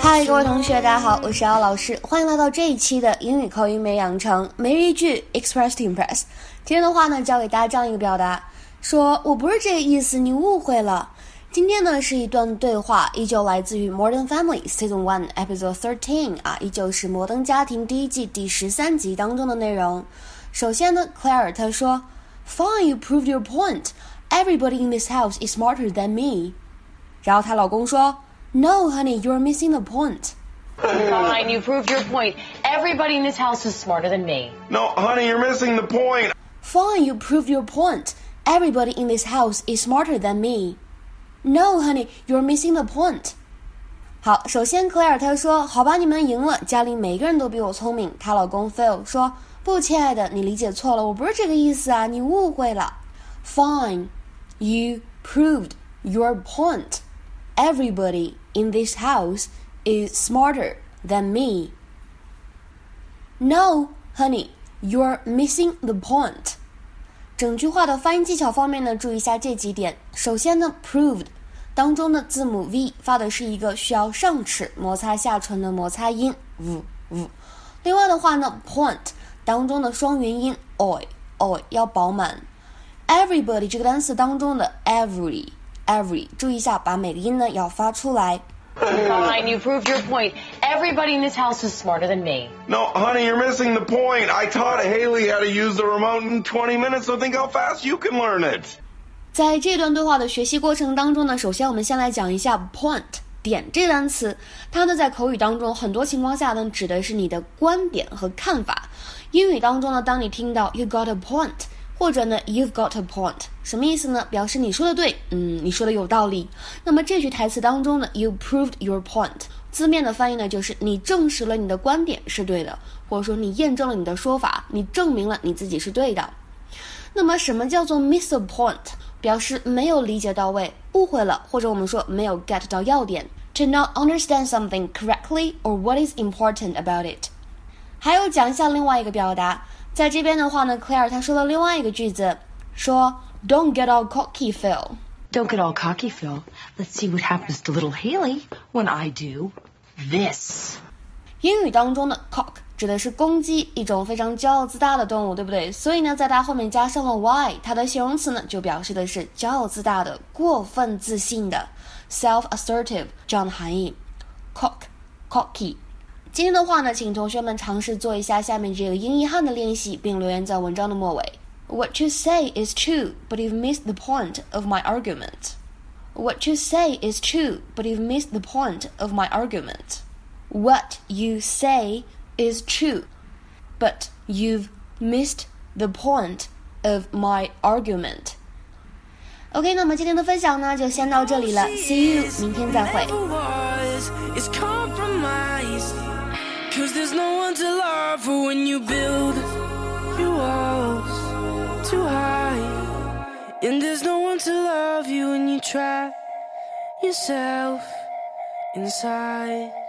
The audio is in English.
嗨，各位同学，大家好，我是姚老师，欢迎来到这一期的英语口语美养成每日一句 Express to Impress。今天的话呢，教给大家这样一个表达，说我不是这个意思，你误会了。今天呢是一段对话，依旧来自于《Modern Family》Season One Episode Thirteen 啊，依旧是《摩登家庭》第一季第十三集当中的内容。首先呢，Claire 她说，Fine, you proved your point. Everybody in this house is smarter than me. 然后她老公说，No, honey, you're missing the point. Fine, you proved your point. Everybody in this house is smarter than me. No, honey, you're missing the point. Fine, you proved your point. Everybody in this house is smarter than me. No, honey, you're missing the point. 好，首先 Claire 她说：“好吧，你们赢了，家里每个人都比我聪明。”她老公 Phil 说：“不，亲爱的，你理解错了，我不是这个意思啊，你误会了。Fine, you proved your point. Everybody in this house is smarter than me. No, honey, you're missing the point. 整句话的发音技巧方面呢，注意一下这几点。首先呢，proved 当中的字母 v 发的是一个需要上齿摩擦下唇的摩擦音，v v。另外的话呢，point 当中的双元音 oi oi 要饱满。everybody 这个单词当中的 every every，注意一下，把每个音呢要发出来。Fine, you proved your point. Everybody in this house is smarter than me. No, honey, you're missing the point. I taught Haley how to use the remote in 20 minutes, so think how fast you can learn it. 在这段对话的学习过程当中呢，首先我们先来讲一下 point 点这单词，它呢在口语当中很多情况下呢指的是你的观点和看法。英语当中呢，当你听到 you got a point 或者呢 you've got a point，什么意思呢？表示你说的对，嗯，你说的有道理。那么这句台词当中呢，you proved your point，字面的翻译呢就是你证实了你的观点是对的，或者说你验证了你的说法，你证明了你自己是对的。那么什么叫做 miss a point？表示没有理解到位、误会了，或者我们说没有 get 到要点。To not understand something correctly or what is important about it。还有讲一下另外一个表达，在这边的话呢，Claire 她说了另外一个句子，说 Don't get all cocky, Phil。Don't get all cocky, Phil. Let's see what happens to little Haley when I do this. 英语当中的 cock 指的是公鸡，一种非常骄傲自大的动物，对不对？所以呢，在它后面加上了 y，它的形容词呢就表示的是骄傲自大的、过分自信的 self-assertive 这样的含义。cock cocky。今天的话呢，请同学们尝试做一下下面这个英译汉的练习，并留言在文章的末尾。What you say is true, but you've missed the point of my argument. What you say is true, but you've missed the point of my argument. What you say is true, but you've missed the point of my argument. OK，那么今天的分享呢，就先到这里了。See you，明天再会。 Cause there's no one to love when you build your walls too high. And there's no one to love you when you trap yourself inside.